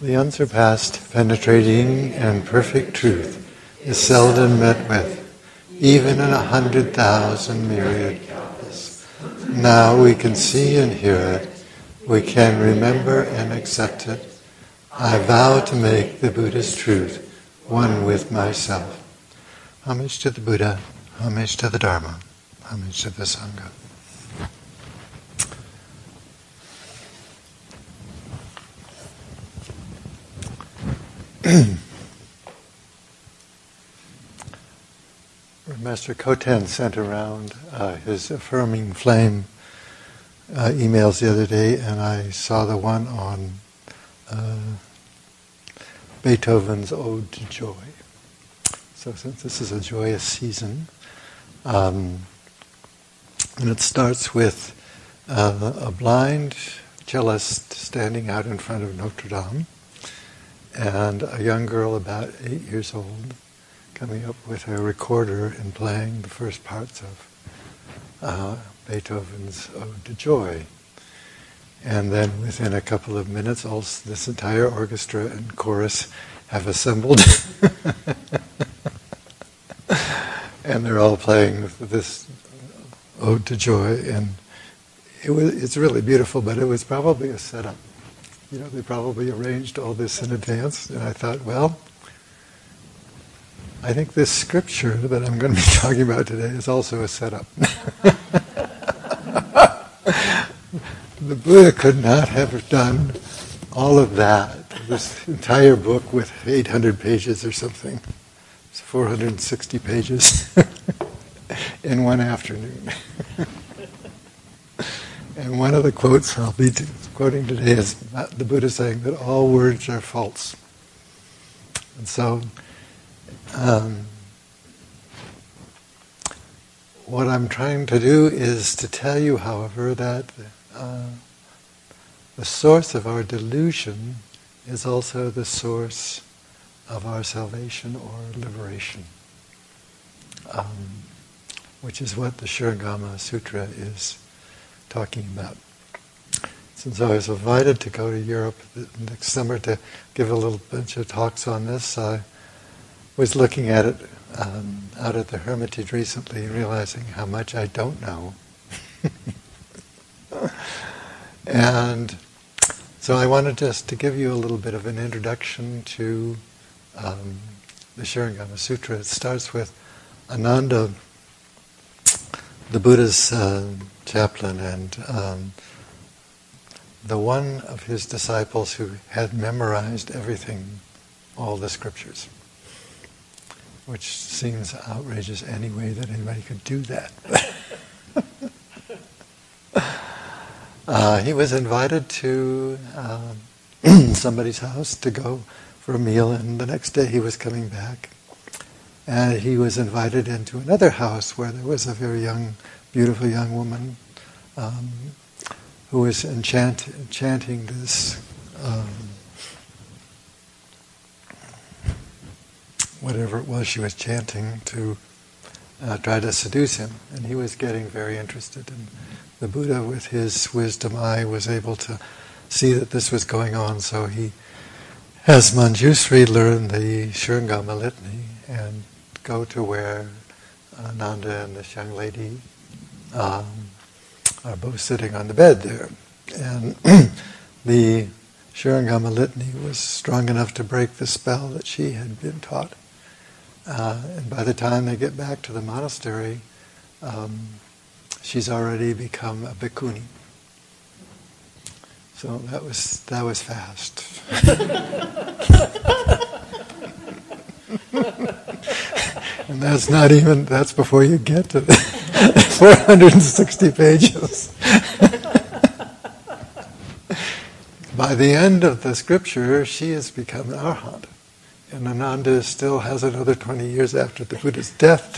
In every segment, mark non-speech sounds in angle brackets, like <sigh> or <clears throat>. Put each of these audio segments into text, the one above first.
The unsurpassed, penetrating, and perfect truth is seldom met with, even in a hundred thousand myriad countless. Now we can see and hear it. We can remember and accept it. I vow to make the Buddha's truth one with myself. Homage to the Buddha, homage to the Dharma, homage to the Sangha. <clears throat> Master Koten sent around uh, his affirming flame uh, emails the other day, and I saw the one on uh, Beethoven's Ode to Joy. So, since this is a joyous season, um, and it starts with uh, a blind cellist standing out in front of Notre Dame and a young girl about eight years old coming up with a recorder and playing the first parts of uh, Beethoven's Ode to Joy. And then within a couple of minutes, all this entire orchestra and chorus have assembled. <laughs> and they're all playing this Ode to Joy. And it was, it's really beautiful, but it was probably a setup you know, they probably arranged all this in advance. And I thought, well, I think this scripture that I'm going to be <laughs> talking about today is also a setup. <laughs> the Buddha could not have done all of that, this entire book with 800 pages or something. It's 460 pages <laughs> in one afternoon. And one of the quotes I'll be quoting today is the Buddha saying that all words are false. And so, um, what I'm trying to do is to tell you, however, that uh, the source of our delusion is also the source of our salvation or liberation, um, which is what the Shurangama Sutra is talking about since I was invited to go to Europe next summer to give a little bunch of talks on this, I was looking at it um, out at the Hermitage recently, realizing how much I don't know. <laughs> and so I wanted just to give you a little bit of an introduction to um, the Shurangama Sutra. It starts with Ananda, the Buddha's uh, chaplain, and um, the one of his disciples who had memorized everything, all the scriptures, which seems outrageous anyway that anybody could do that. <laughs> uh, he was invited to uh, <clears throat> somebody's house to go for a meal, and the next day he was coming back. And he was invited into another house where there was a very young, beautiful young woman um, who was enchant, chanting this um, whatever it was she was chanting to uh, try to seduce him. And he was getting very interested. And the Buddha, with his wisdom eye, was able to see that this was going on. So he has Manjusri learn the Shurangama litany and go to where Ananda and this young lady um, are both sitting on the bed there. And <clears throat> the Shurangama litany was strong enough to break the spell that she had been taught. Uh, and by the time they get back to the monastery, um, she's already become a bhikkhuni. So that was that was fast. <laughs> and that's not even that's before you get to <laughs> <laughs> 460 pages. <laughs> By the end of the scripture, she has become an arhat. And Ananda still has another 20 years after the Buddha's death.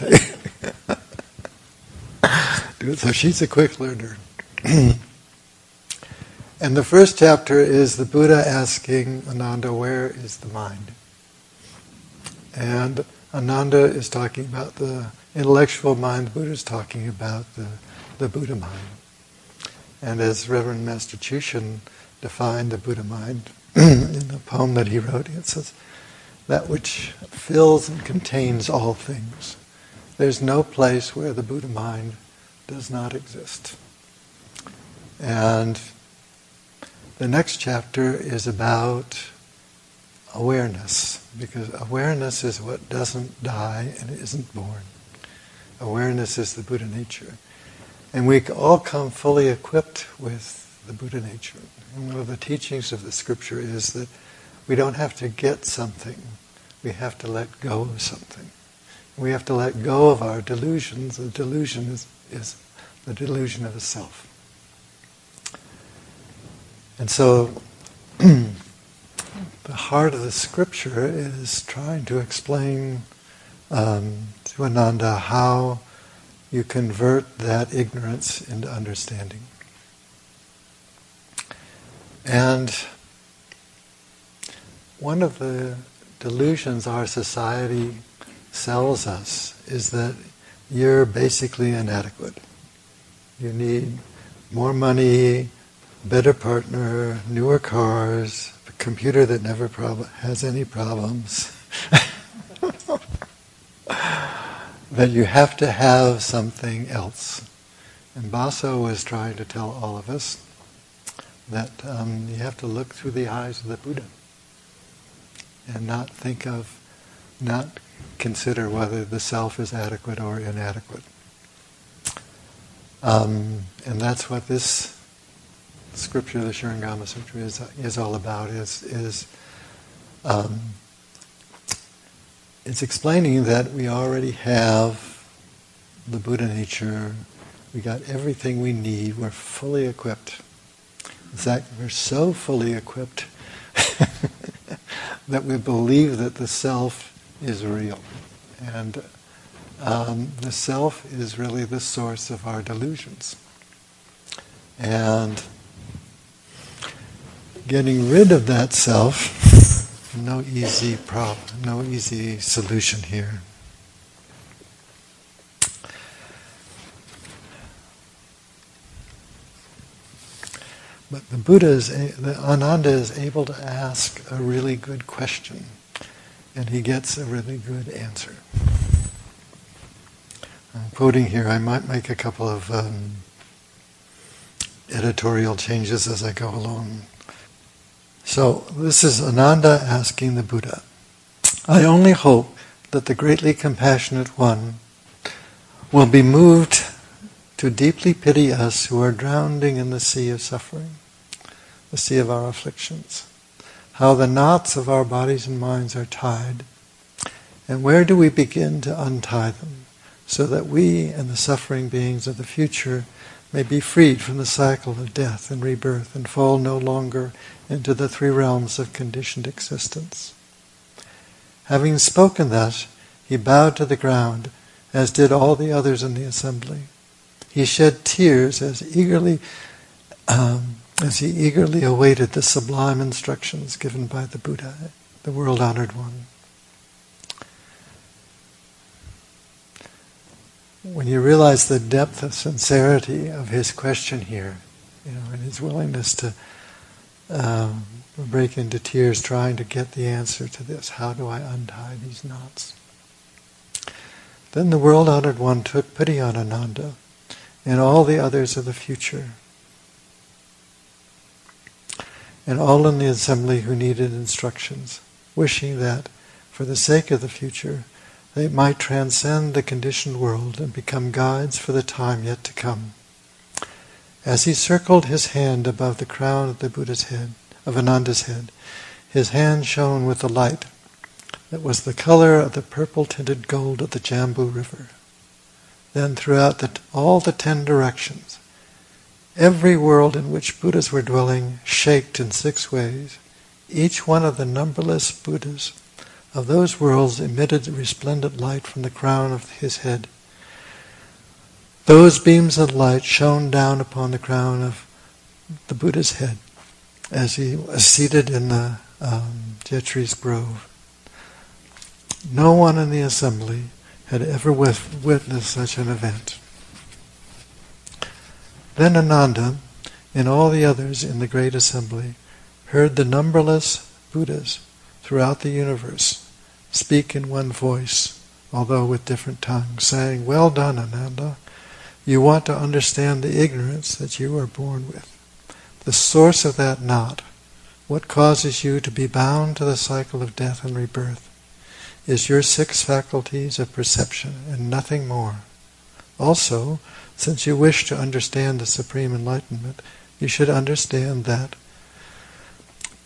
<laughs> so she's a quick learner. <clears throat> and the first chapter is the Buddha asking Ananda, where is the mind? And Ananda is talking about the intellectual mind, Buddha is talking about the, the Buddha mind. And as Reverend Master Chushin defined the Buddha mind, <clears throat> in a poem that he wrote, it says, that which fills and contains all things. There's no place where the Buddha mind does not exist. And the next chapter is about awareness, because awareness is what doesn't die and isn't born. Awareness is the Buddha nature. And we all come fully equipped with the Buddha nature. And one of the teachings of the scripture is that we don't have to get something, we have to let go of something. We have to let go of our delusions. The delusion is, is the delusion of the self. And so <clears throat> the heart of the scripture is trying to explain um, Ananda how you convert that ignorance into understanding. And one of the delusions our society sells us is that you're basically inadequate. You need more money, better partner, newer cars, a computer that never prob- has any problems. That you have to have something else. And Baso was trying to tell all of us that um, you have to look through the eyes of the Buddha and not think of, not consider whether the self is adequate or inadequate. Um, and that's what this scripture, the Shurangama Sutra, is, is all about. Is is um, it's explaining that we already have the Buddha nature. We got everything we need. We're fully equipped. In fact, we're so fully equipped <laughs> that we believe that the self is real. And um, the self is really the source of our delusions. And getting rid of that self, no easy problem, no easy solution here. But the Buddha is, the Ananda is able to ask a really good question, and he gets a really good answer. I'm quoting here. I might make a couple of um, editorial changes as I go along. So this is Ananda asking the Buddha. I only hope that the greatly compassionate one will be moved to deeply pity us who are drowning in the sea of suffering, the sea of our afflictions. How the knots of our bodies and minds are tied, and where do we begin to untie them? so that we and the suffering beings of the future may be freed from the cycle of death and rebirth and fall no longer into the three realms of conditioned existence. Having spoken thus, he bowed to the ground, as did all the others in the assembly. He shed tears as eagerly um, as he eagerly awaited the sublime instructions given by the Buddha, the world honored one. When you realize the depth of sincerity of his question here, you know, and his willingness to um, break into tears trying to get the answer to this, how do I untie these knots? Then the world honored one took pity on Ananda and all the others of the future, and all in the assembly who needed instructions, wishing that, for the sake of the future, they might transcend the conditioned world and become guides for the time yet to come. As he circled his hand above the crown of the Buddha's head, of Ananda's head, his hand shone with the light that was the color of the purple tinted gold of the Jambu River. Then throughout the, all the ten directions, every world in which Buddhas were dwelling shaked in six ways, each one of the numberless Buddhas of those worlds emitted resplendent light from the crown of his head. Those beams of light shone down upon the crown of the Buddha's head as he was seated in the um, Jeta's grove. No one in the assembly had ever witnessed such an event. Then Ananda and all the others in the great assembly heard the numberless Buddhas throughout the universe speak in one voice, although with different tongues, saying, Well done, Ananda. You want to understand the ignorance that you are born with. The source of that knot, what causes you to be bound to the cycle of death and rebirth, is your six faculties of perception and nothing more. Also, since you wish to understand the supreme enlightenment, you should understand that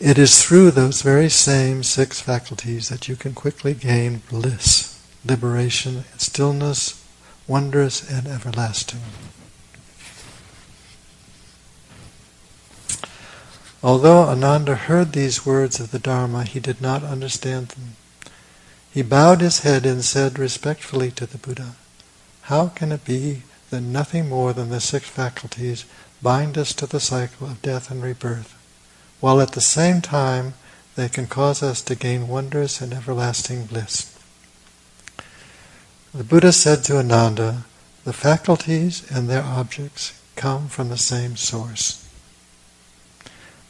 it is through those very same six faculties that you can quickly gain bliss, liberation, and stillness, wondrous and everlasting. Although Ananda heard these words of the Dharma, he did not understand them. He bowed his head and said respectfully to the Buddha, How can it be that nothing more than the six faculties bind us to the cycle of death and rebirth, while at the same time they can cause us to gain wondrous and everlasting bliss? The Buddha said to Ananda, The faculties and their objects come from the same source.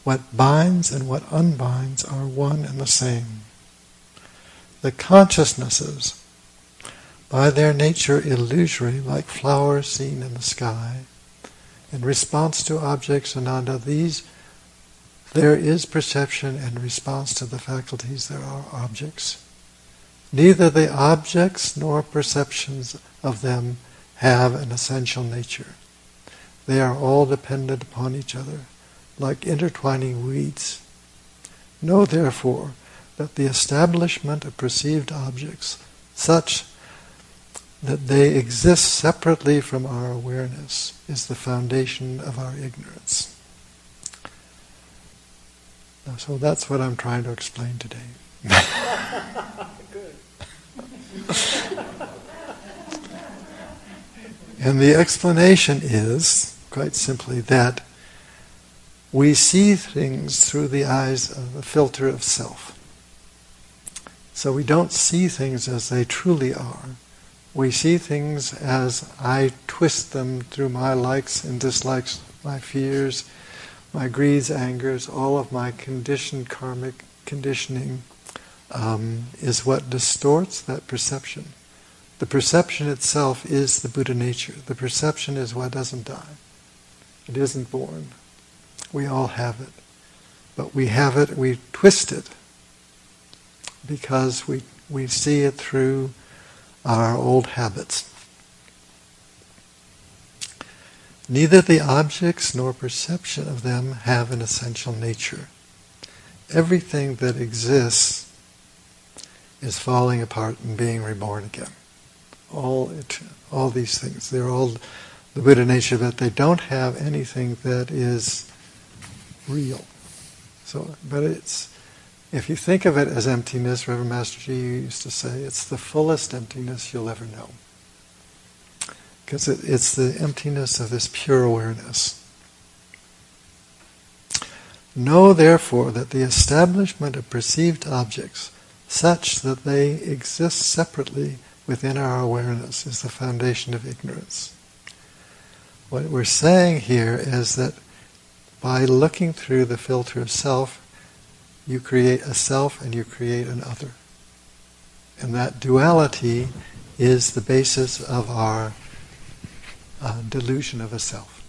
What binds and what unbinds are one and the same the consciousnesses, by their nature illusory, like flowers seen in the sky, in response to objects, Ananda, these there is perception and response to the faculties, there are objects. Neither the objects nor perceptions of them have an essential nature. They are all dependent upon each other, like intertwining weeds. Know therefore that the establishment of perceived objects, such that they exist separately from our awareness, is the foundation of our ignorance. So that's what I'm trying to explain today. <laughs> and the explanation is, quite simply, that we see things through the eyes of the filter of self. So we don't see things as they truly are. We see things as I twist them through my likes and dislikes, my fears, my greeds, angers, all of my conditioned karmic conditioning um, is what distorts that perception. The perception itself is the Buddha nature. The perception is what doesn't die. It isn't born. We all have it. But we have it, we twist it because we, we see it through our old habits. Neither the objects nor perception of them have an essential nature. Everything that exists is falling apart and being reborn again. All it, all these things, they're all the Buddha nature, but they don't have anything that is real. So, but it's if you think of it as emptiness, Reverend Master G used to say, it's the fullest emptiness you'll ever know. Because it, it's the emptiness of this pure awareness. Know therefore that the establishment of perceived objects, such that they exist separately within our awareness, is the foundation of ignorance. What we're saying here is that by looking through the filter of self, you create a self and you create an other. And that duality is the basis of our uh, delusion of a self.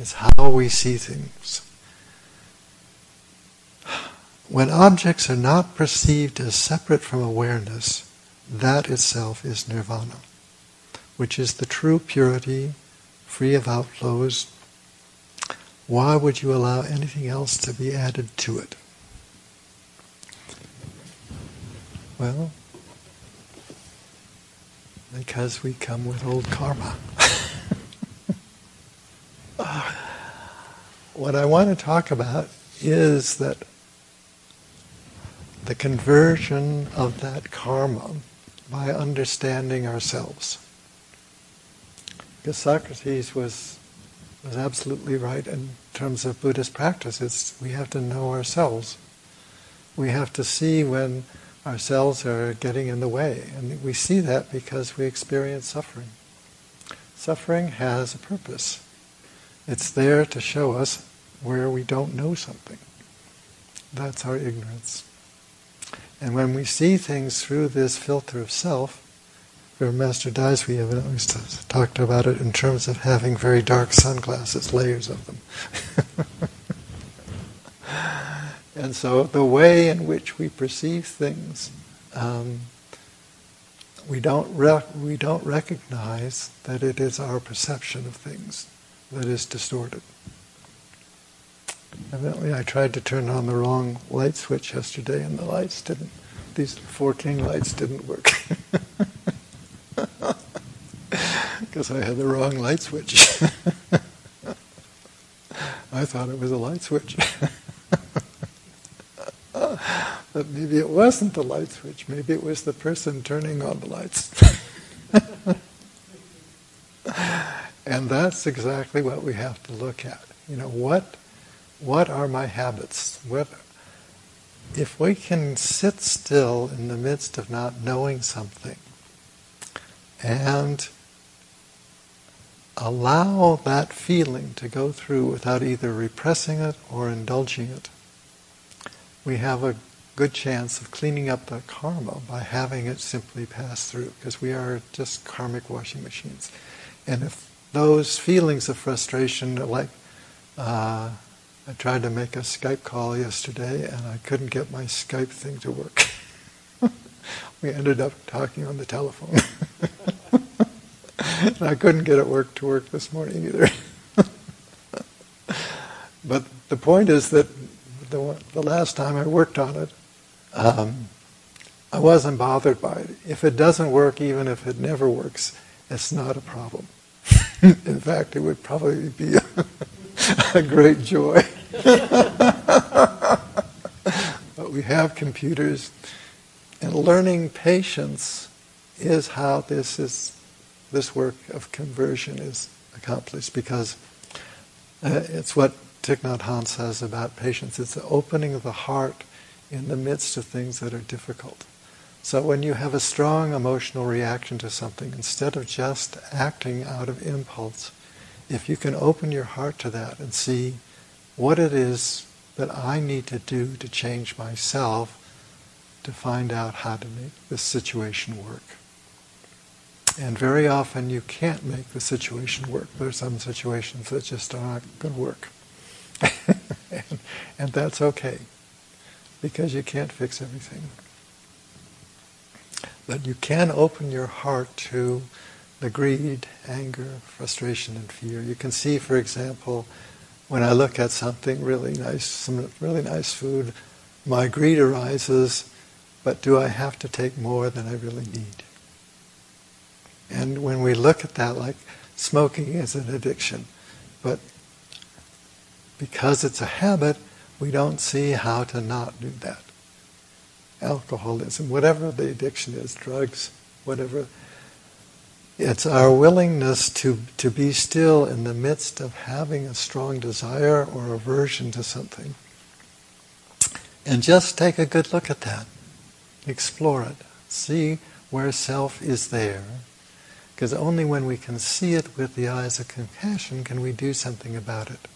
It's how we see things. When objects are not perceived as separate from awareness, that itself is nirvana, which is the true purity, free of outflows. Why would you allow anything else to be added to it? Well, because we come with old karma. <laughs> what I want to talk about is that the conversion of that karma by understanding ourselves. Because Socrates was was absolutely right in terms of Buddhist practice. It's we have to know ourselves. We have to see when ourselves are getting in the way. And we see that because we experience suffering. Suffering has a purpose. It's there to show us where we don't know something. that's our ignorance. And when we see things through this filter of self, where Master Daizui have always talked about it in terms of having very dark sunglasses, layers of them. <laughs> and so the way in which we perceive things, um, we don't rec- we don't recognize that it is our perception of things that is distorted. Evidently, I tried to turn on the wrong light switch yesterday, and the lights didn't. These four king lights didn't work <laughs> because I had the wrong light switch. <laughs> I thought it was a light switch. <laughs> but maybe it wasn't the light switch. Maybe it was the person turning on the lights. and that's exactly what we have to look at. You know, what what are my habits? What, if we can sit still in the midst of not knowing something and allow that feeling to go through without either repressing it or indulging it, we have a good chance of cleaning up the karma by having it simply pass through, because we are just karmic washing machines. And if those feelings of frustration, like uh, I tried to make a Skype call yesterday and I couldn't get my Skype thing to work. <laughs> we ended up talking on the telephone. <laughs> and I couldn't get it work to work this morning either. <laughs> but the point is that the, the last time I worked on it, um, I wasn't bothered by it. If it doesn't work, even if it never works, it's not a problem. In fact, it would probably be a, a great joy. <laughs> but we have computers, and learning patience is how this is this work of conversion is accomplished because uh, it's what Thich Nhat Hanh says about patience. It's the opening of the heart in the midst of things that are difficult. So when you have a strong emotional reaction to something, instead of just acting out of impulse, if you can open your heart to that and see what it is that I need to do to change myself to find out how to make this situation work. And very often you can't make the situation work. There are some situations that just are not going to work. <laughs> and, and that's okay, because you can't fix everything. But you can open your heart to the greed, anger, frustration, and fear. You can see, for example, when I look at something really nice, some really nice food, my greed arises, but do I have to take more than I really need? And when we look at that, like smoking is an addiction, but because it's a habit, we don't see how to not do that. Alcoholism, whatever the addiction is, drugs, whatever it's our willingness to, to be still in the midst of having a strong desire or aversion to something. And just take a good look at that. Explore it. See where self is there. Because only when we can see it with the eyes of compassion can we do something about it.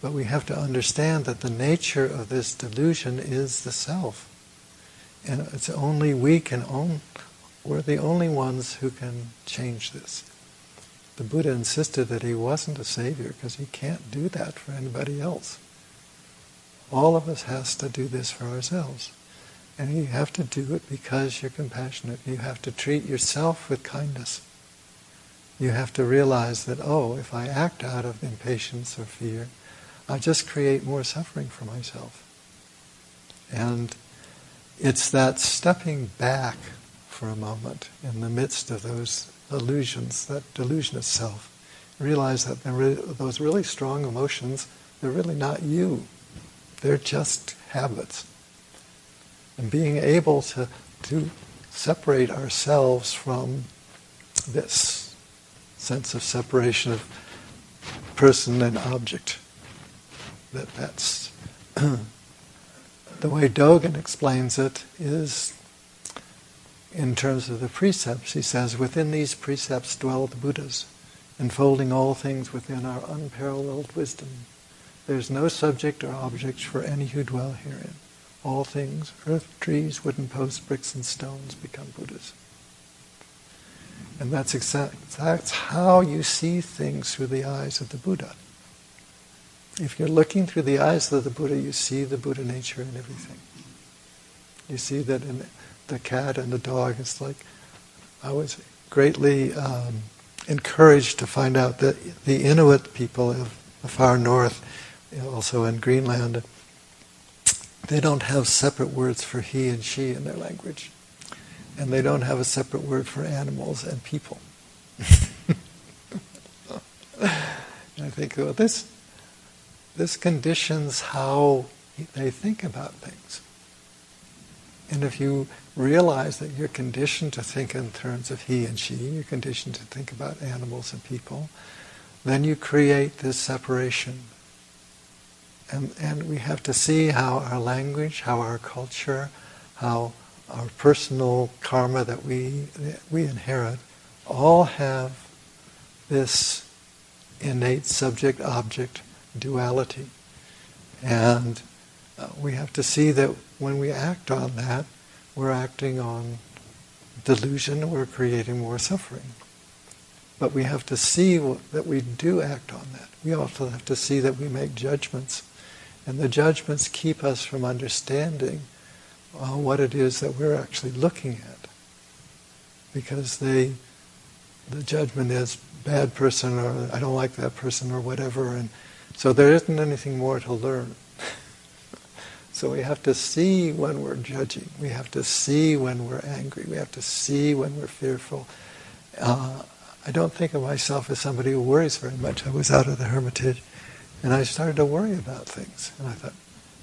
But we have to understand that the nature of this delusion is the self. And it's only we can own, we're the only ones who can change this. The Buddha insisted that he wasn't a savior because he can't do that for anybody else. All of us has to do this for ourselves. And you have to do it because you're compassionate. You have to treat yourself with kindness. You have to realize that, oh, if I act out of impatience or fear, I just create more suffering for myself. And it's that stepping back for a moment in the midst of those illusions, that delusion of self. Realize that those really strong emotions, they're really not you. They're just habits. And being able to, to separate ourselves from this sense of separation of person and object. That that's <clears throat> the way Dogen explains it is in terms of the precepts, he says, within these precepts dwell the Buddhas, enfolding all things within our unparalleled wisdom. There's no subject or object for any who dwell herein. All things, earth, trees, wooden posts, bricks, and stones become Buddhas. And that's, exact, that's how you see things through the eyes of the Buddha. If you're looking through the eyes of the Buddha, you see the Buddha nature in everything. You see that in the cat and the dog, it's like I was greatly um, encouraged to find out that the Inuit people of the far north, also in Greenland, they don't have separate words for he and she in their language. And they don't have a separate word for animals and people. <laughs> and I think, well, this, this conditions how they think about things. And if you realize that you're conditioned to think in terms of he and she, you're conditioned to think about animals and people, then you create this separation. And, and we have to see how our language, how our culture, how our personal karma that we, that we inherit, all have this innate subject-object duality. And uh, we have to see that when we act on that, we're acting on delusion, we're creating more suffering. But we have to see that we do act on that. We also have to see that we make judgments. And the judgments keep us from understanding uh, what it is that we're actually looking at. Because they, the judgment is bad person or I don't like that person or whatever. And so there isn't anything more to learn. So we have to see when we're judging. We have to see when we're angry. We have to see when we're fearful. Uh, I don't think of myself as somebody who worries very much. I was out of the hermitage and I started to worry about things. And I thought,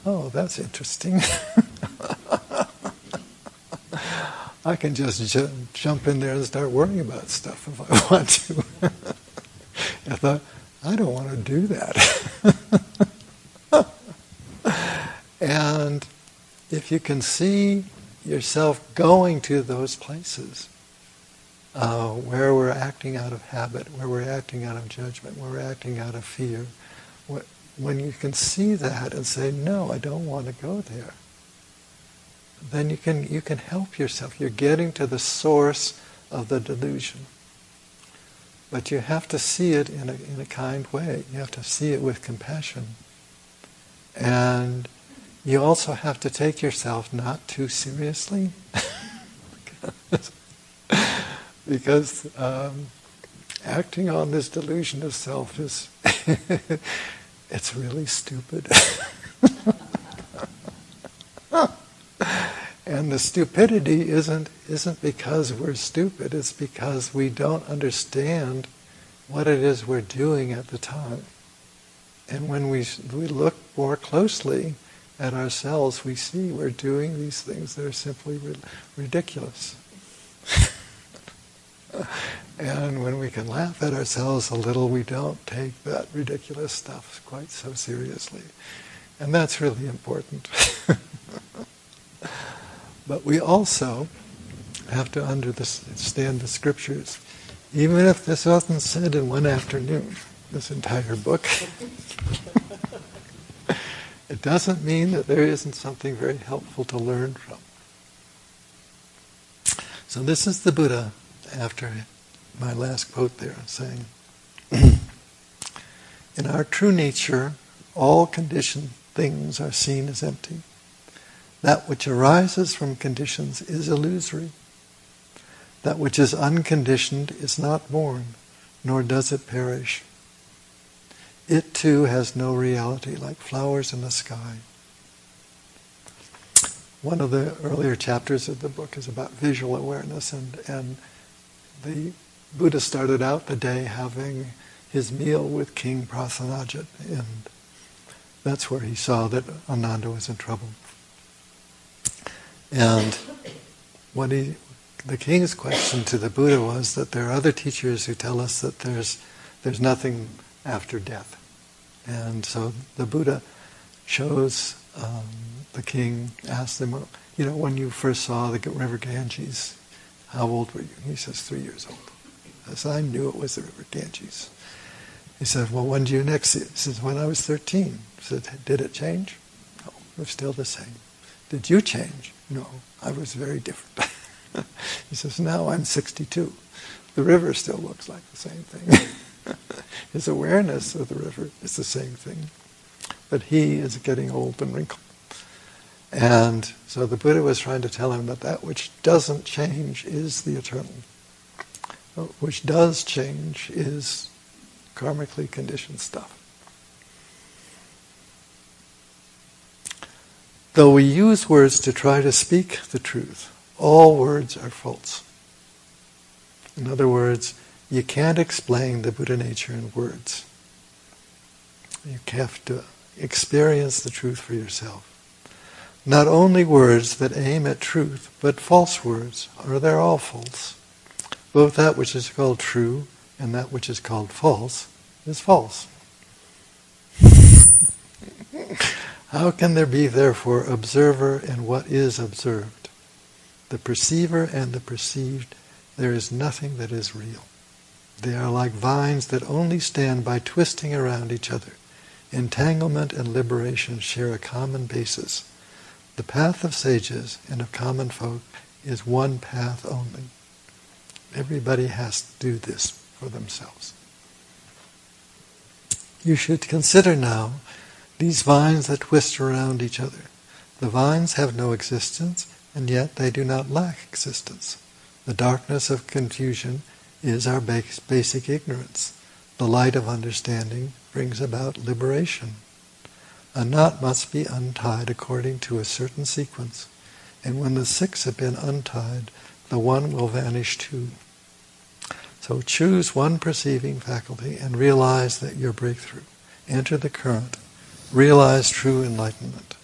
oh, that's interesting. <laughs> I can just ju- jump in there and start worrying about stuff if I <laughs> want to. <laughs> I thought, I don't want to do that. And if you can see yourself going to those places uh, where we're acting out of habit, where we're acting out of judgment, where we're acting out of fear, when you can see that and say, no, I don't want to go there, then you can, you can help yourself. You're getting to the source of the delusion. But you have to see it in a, in a kind way. You have to see it with compassion. And you also have to take yourself not too seriously. <laughs> because um, acting on this delusion of self is <laughs> it's really stupid. <laughs> and the stupidity isn't isn't because we're stupid, it's because we don't understand what it is we're doing at the time. And when we, we look more closely, at ourselves, we see we're doing these things that are simply ri- ridiculous. <laughs> and when we can laugh at ourselves a little, we don't take that ridiculous stuff quite so seriously. And that's really important. <laughs> but we also have to understand the scriptures. Even if this wasn't said in one afternoon, this entire book. <laughs> Doesn't mean that there isn't something very helpful to learn from. So this is the Buddha after my last quote there saying, <clears throat> In our true nature, all conditioned things are seen as empty. That which arises from conditions is illusory. That which is unconditioned is not born, nor does it perish it too has no reality, like flowers in the sky. One of the earlier chapters of the book is about visual awareness, and, and the Buddha started out the day having his meal with King Prasenajit, and that's where he saw that Ananda was in trouble. And what he, the king's question to the Buddha was that there are other teachers who tell us that there's there's nothing after death. And so the Buddha shows um, the king, asks him, you know, when you first saw the river Ganges, how old were you? He says, three years old. I said, I knew it was the river Ganges. He said, Well, when do you next see it? He says, When I was 13. He said, Did it change? No, it still the same. Did you change? No, I was very different. <laughs> he says, Now I'm 62. The river still looks like the same thing. <laughs> <laughs> His awareness of the river is the same thing. But he is getting old and wrinkled. And so the Buddha was trying to tell him that that which doesn't change is the eternal. Uh, which does change is karmically conditioned stuff. Though we use words to try to speak the truth, all words are false. In other words, you can't explain the Buddha nature in words. You have to experience the truth for yourself. Not only words that aim at truth, but false words, or they're all false. Both that which is called true and that which is called false is false. <laughs> How can there be, therefore, observer and what is observed? The perceiver and the perceived, there is nothing that is real. They are like vines that only stand by twisting around each other. Entanglement and liberation share a common basis. The path of sages and of common folk is one path only. Everybody has to do this for themselves. You should consider now these vines that twist around each other. The vines have no existence, and yet they do not lack existence. The darkness of confusion is our basic ignorance. The light of understanding brings about liberation. A knot must be untied according to a certain sequence, and when the six have been untied, the one will vanish too. So choose one perceiving faculty and realize that your breakthrough. Enter the current. Realize true enlightenment.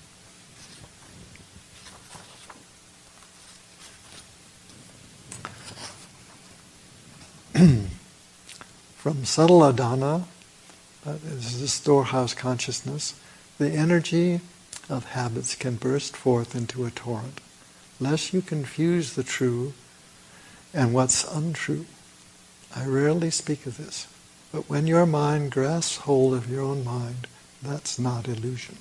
<clears throat> From subtle adana, that is the storehouse consciousness, the energy of habits can burst forth into a torrent, lest you confuse the true and what's untrue. I rarely speak of this, but when your mind grasps hold of your own mind, that's not illusion.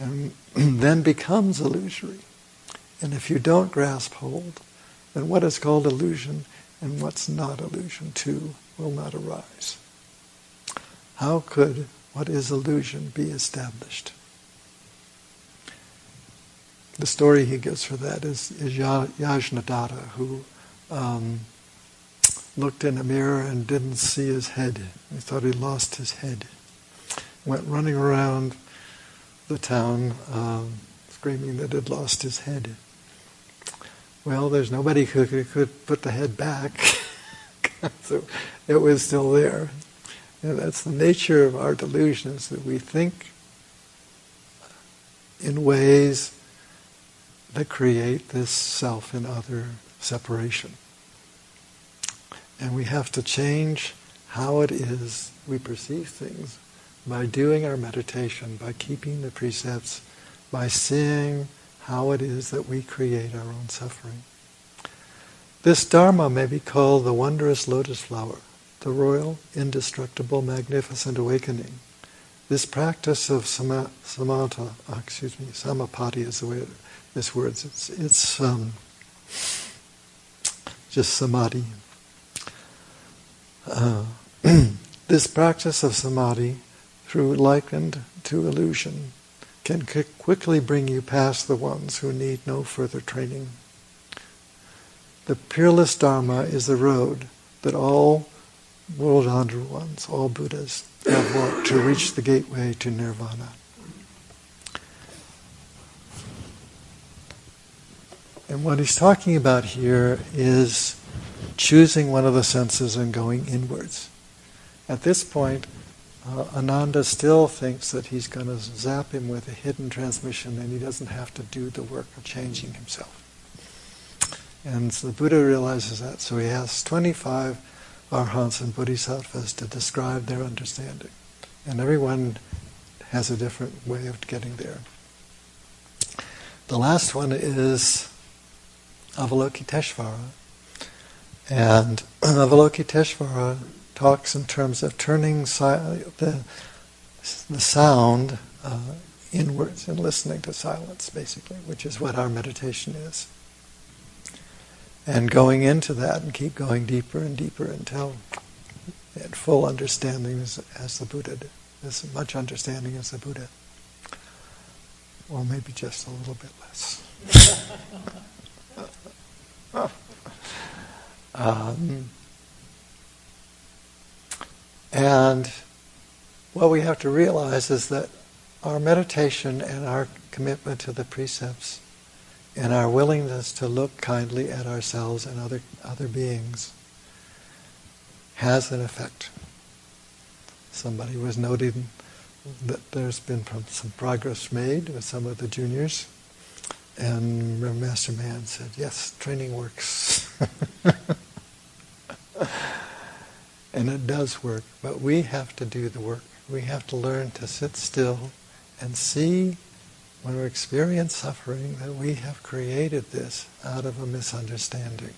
And <clears throat> then becomes illusory. And if you don't grasp hold, then what is called illusion and what's not illusion too will not arise. How could what is illusion be established? The story he gives for that is, is Yajnadatta, who um, looked in a mirror and didn't see his head. He thought he lost his head. Went running around the town um, screaming that he'd lost his head. Well, there's nobody who could, put the head back, <laughs> so it was still there. And that's the nature of our delusions that we think in ways that create this self and other separation. And we have to change how it is we perceive things by doing our meditation, by keeping the precepts, by seeing how it is that we create our own suffering. This Dharma may be called the wondrous lotus flower, the royal, indestructible, magnificent awakening. This practice of sama, samatha, uh, excuse me, samapatti is the way this word. It's, it's um, just samadhi. Uh, <clears throat> this practice of samadhi, through likened to illusion, can quickly bring you past the ones who need no further training. The peerless Dharma is the road that all world wanderer ones, all Buddhas, have walked to reach the gateway to nirvana. And what he's talking about here is choosing one of the senses and going inwards. At this point, uh, Ananda still thinks that he's going to zap him with a hidden transmission and he doesn't have to do the work of changing himself. And so the Buddha realizes that, so he asks 25 arhants and bodhisattvas to describe their understanding. And everyone has a different way of getting there. The last one is Avalokiteshvara. And <clears throat> Avalokiteshvara talks in terms of turning si- the, the sound uh, inwards and listening to silence, basically, which is what our meditation is. And going into that and keep going deeper and deeper until at full understanding as, as the Buddha as much understanding as the Buddha. Or maybe just a little bit less. <laughs> um, and what we have to realize is that our meditation and our commitment to the precepts and our willingness to look kindly at ourselves and other, other beings has an effect. Somebody was noting that there's been some progress made with some of the juniors, and Master Meian said, yes, training works. <laughs> and it does work, but we have to do the work. We have to learn to sit still and see when we experience suffering that we have created this out of a misunderstanding.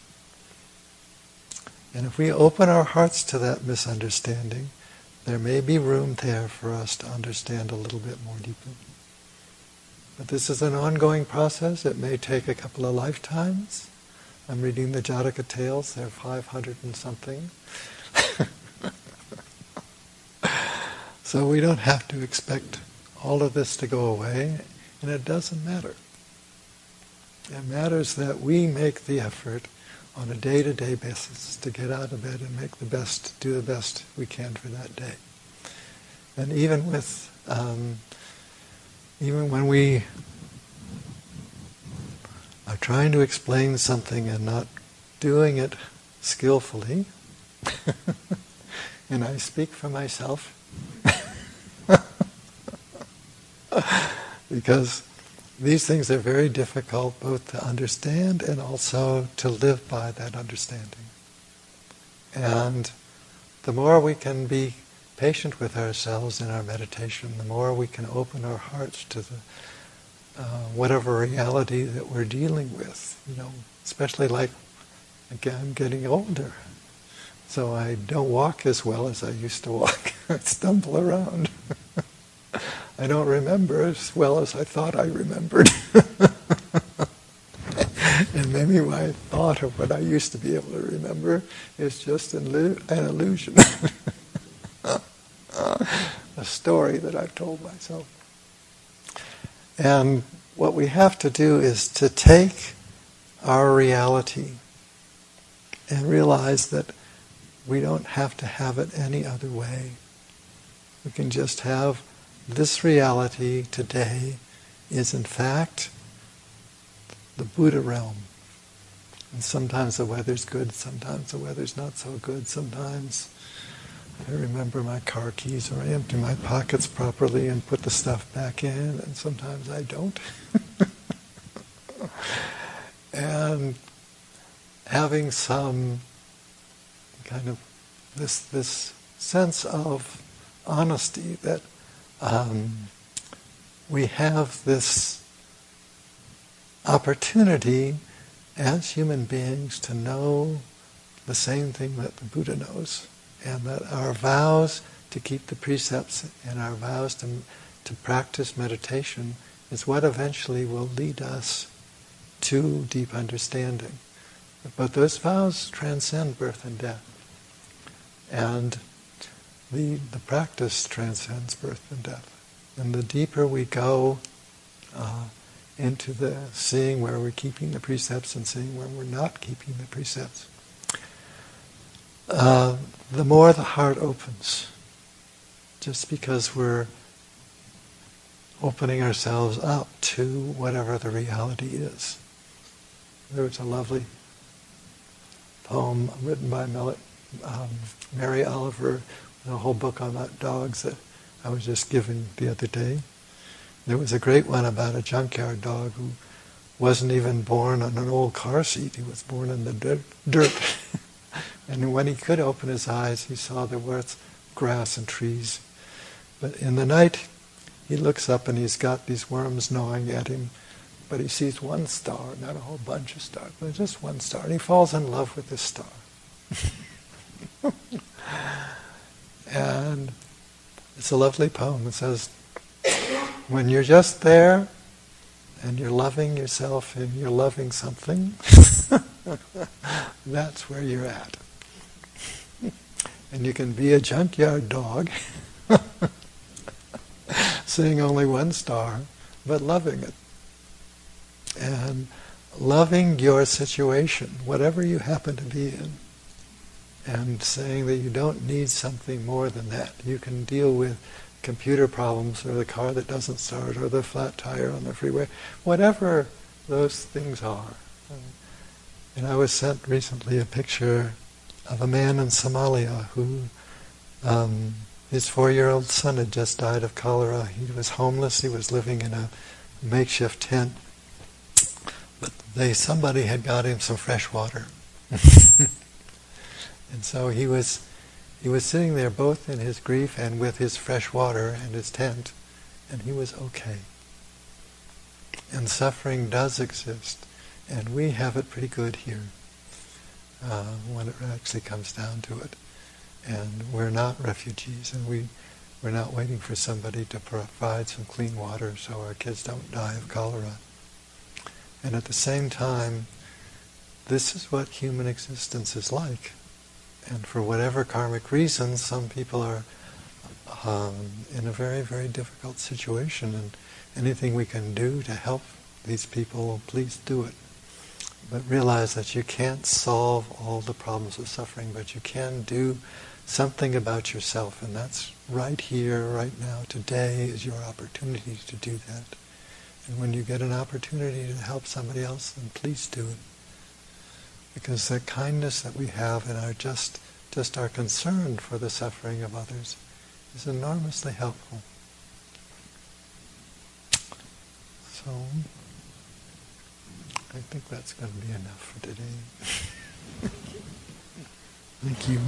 And if we open our hearts to that misunderstanding, there may be room there for us to understand a little bit more deeply. But this is an ongoing process. It may take a couple of lifetimes. I'm reading the Jataka tales. They're 500 and something. So we don't have to expect all of this to go away, and it doesn't matter. It matters that we make the effort on a day-to-day basis to get out of bed and make the best, do the best we can for that day. And even with, um, even when we are trying to explain something and not doing it skillfully, <laughs> and I speak for myself, <laughs> because these things are very difficult both to understand and also to live by that understanding. And the more we can be patient with ourselves in our meditation, the more we can open our hearts to the uh, whatever reality that we're dealing with. You know, especially like again, I'm getting older, so I don't walk as well as I used to walk. <laughs> I stumble around. <laughs> I don't remember as well as I thought I remembered. <laughs> and maybe my thought of what I used to be able to remember is just an, illusion, <laughs> a story that I've told myself. And what we have to do is to take our reality and realize that we don't have to have it any other way. We can just have this reality today is in fact the Buddha realm. And sometimes the weather's good, sometimes the weather's not so good, sometimes I remember my car keys or I empty my pockets properly and put the stuff back in, and sometimes I don't. <laughs> and having some kind of this this sense of honesty that um, we have this opportunity as human beings to know the same thing that the Buddha knows, and that our vows to keep the precepts and our vows to, to practice meditation is what eventually will lead us to deep understanding. But those vows transcend birth and death. And the, the practice transcends birth and death. And the deeper we go uh, into the seeing where we're keeping the precepts and seeing where we're not keeping the precepts, uh, the more the heart opens. Just because we're opening ourselves up to whatever the reality is. There was a lovely poem written by um, Mary Oliver a whole book on dogs that I was just given the other day. There was a great one about a junkyard dog who wasn't even born on an old car seat. He was born in the dirt. <laughs> and when he could open his eyes, he saw there was grass and trees. But in the night, he looks up and he's got these worms gnawing at him. But he sees one star, not a whole bunch of stars, but just one star. And he falls in love with this star. <laughs> And it's a lovely poem. It says, when you're just there and you're loving yourself and you're loving something, <laughs> that's where you're at. and you can be a junkyard dog, <laughs> seeing only one star, but loving it. And loving your situation, whatever you happen to be in, and saying that you don't need something more than that. You can deal with computer problems or the car that doesn't start or the flat tire on the freeway, whatever those things are. And I was sent recently a picture of a man in Somalia who um, his four-year-old son had just died of cholera. He was homeless. He was living in a makeshift tent. But they somebody had got him some fresh water. <laughs> and so he was he was sitting there both in his grief and with his fresh water and his tent, and he was okay. And suffering does exist, and we have it pretty good here uh, when it actually comes down to it. And we're not refugees, and we, we're not waiting for somebody to provide some clean water so our kids don't die of cholera. And at the same time, this is what human existence is like. And for whatever karmic reasons, some people are um, in a very, very difficult situation, and anything we can do to help these people, please do it. But realize that you can't solve all the problems of suffering, but you can do something about yourself, and that's right here, right now, today is your opportunity to do that. And when you get an opportunity to help somebody else, then please do it because the kindness that we have and our just just our concern for the suffering of others is enormously helpful. So I think that's going to be enough for today. <laughs> Thank you.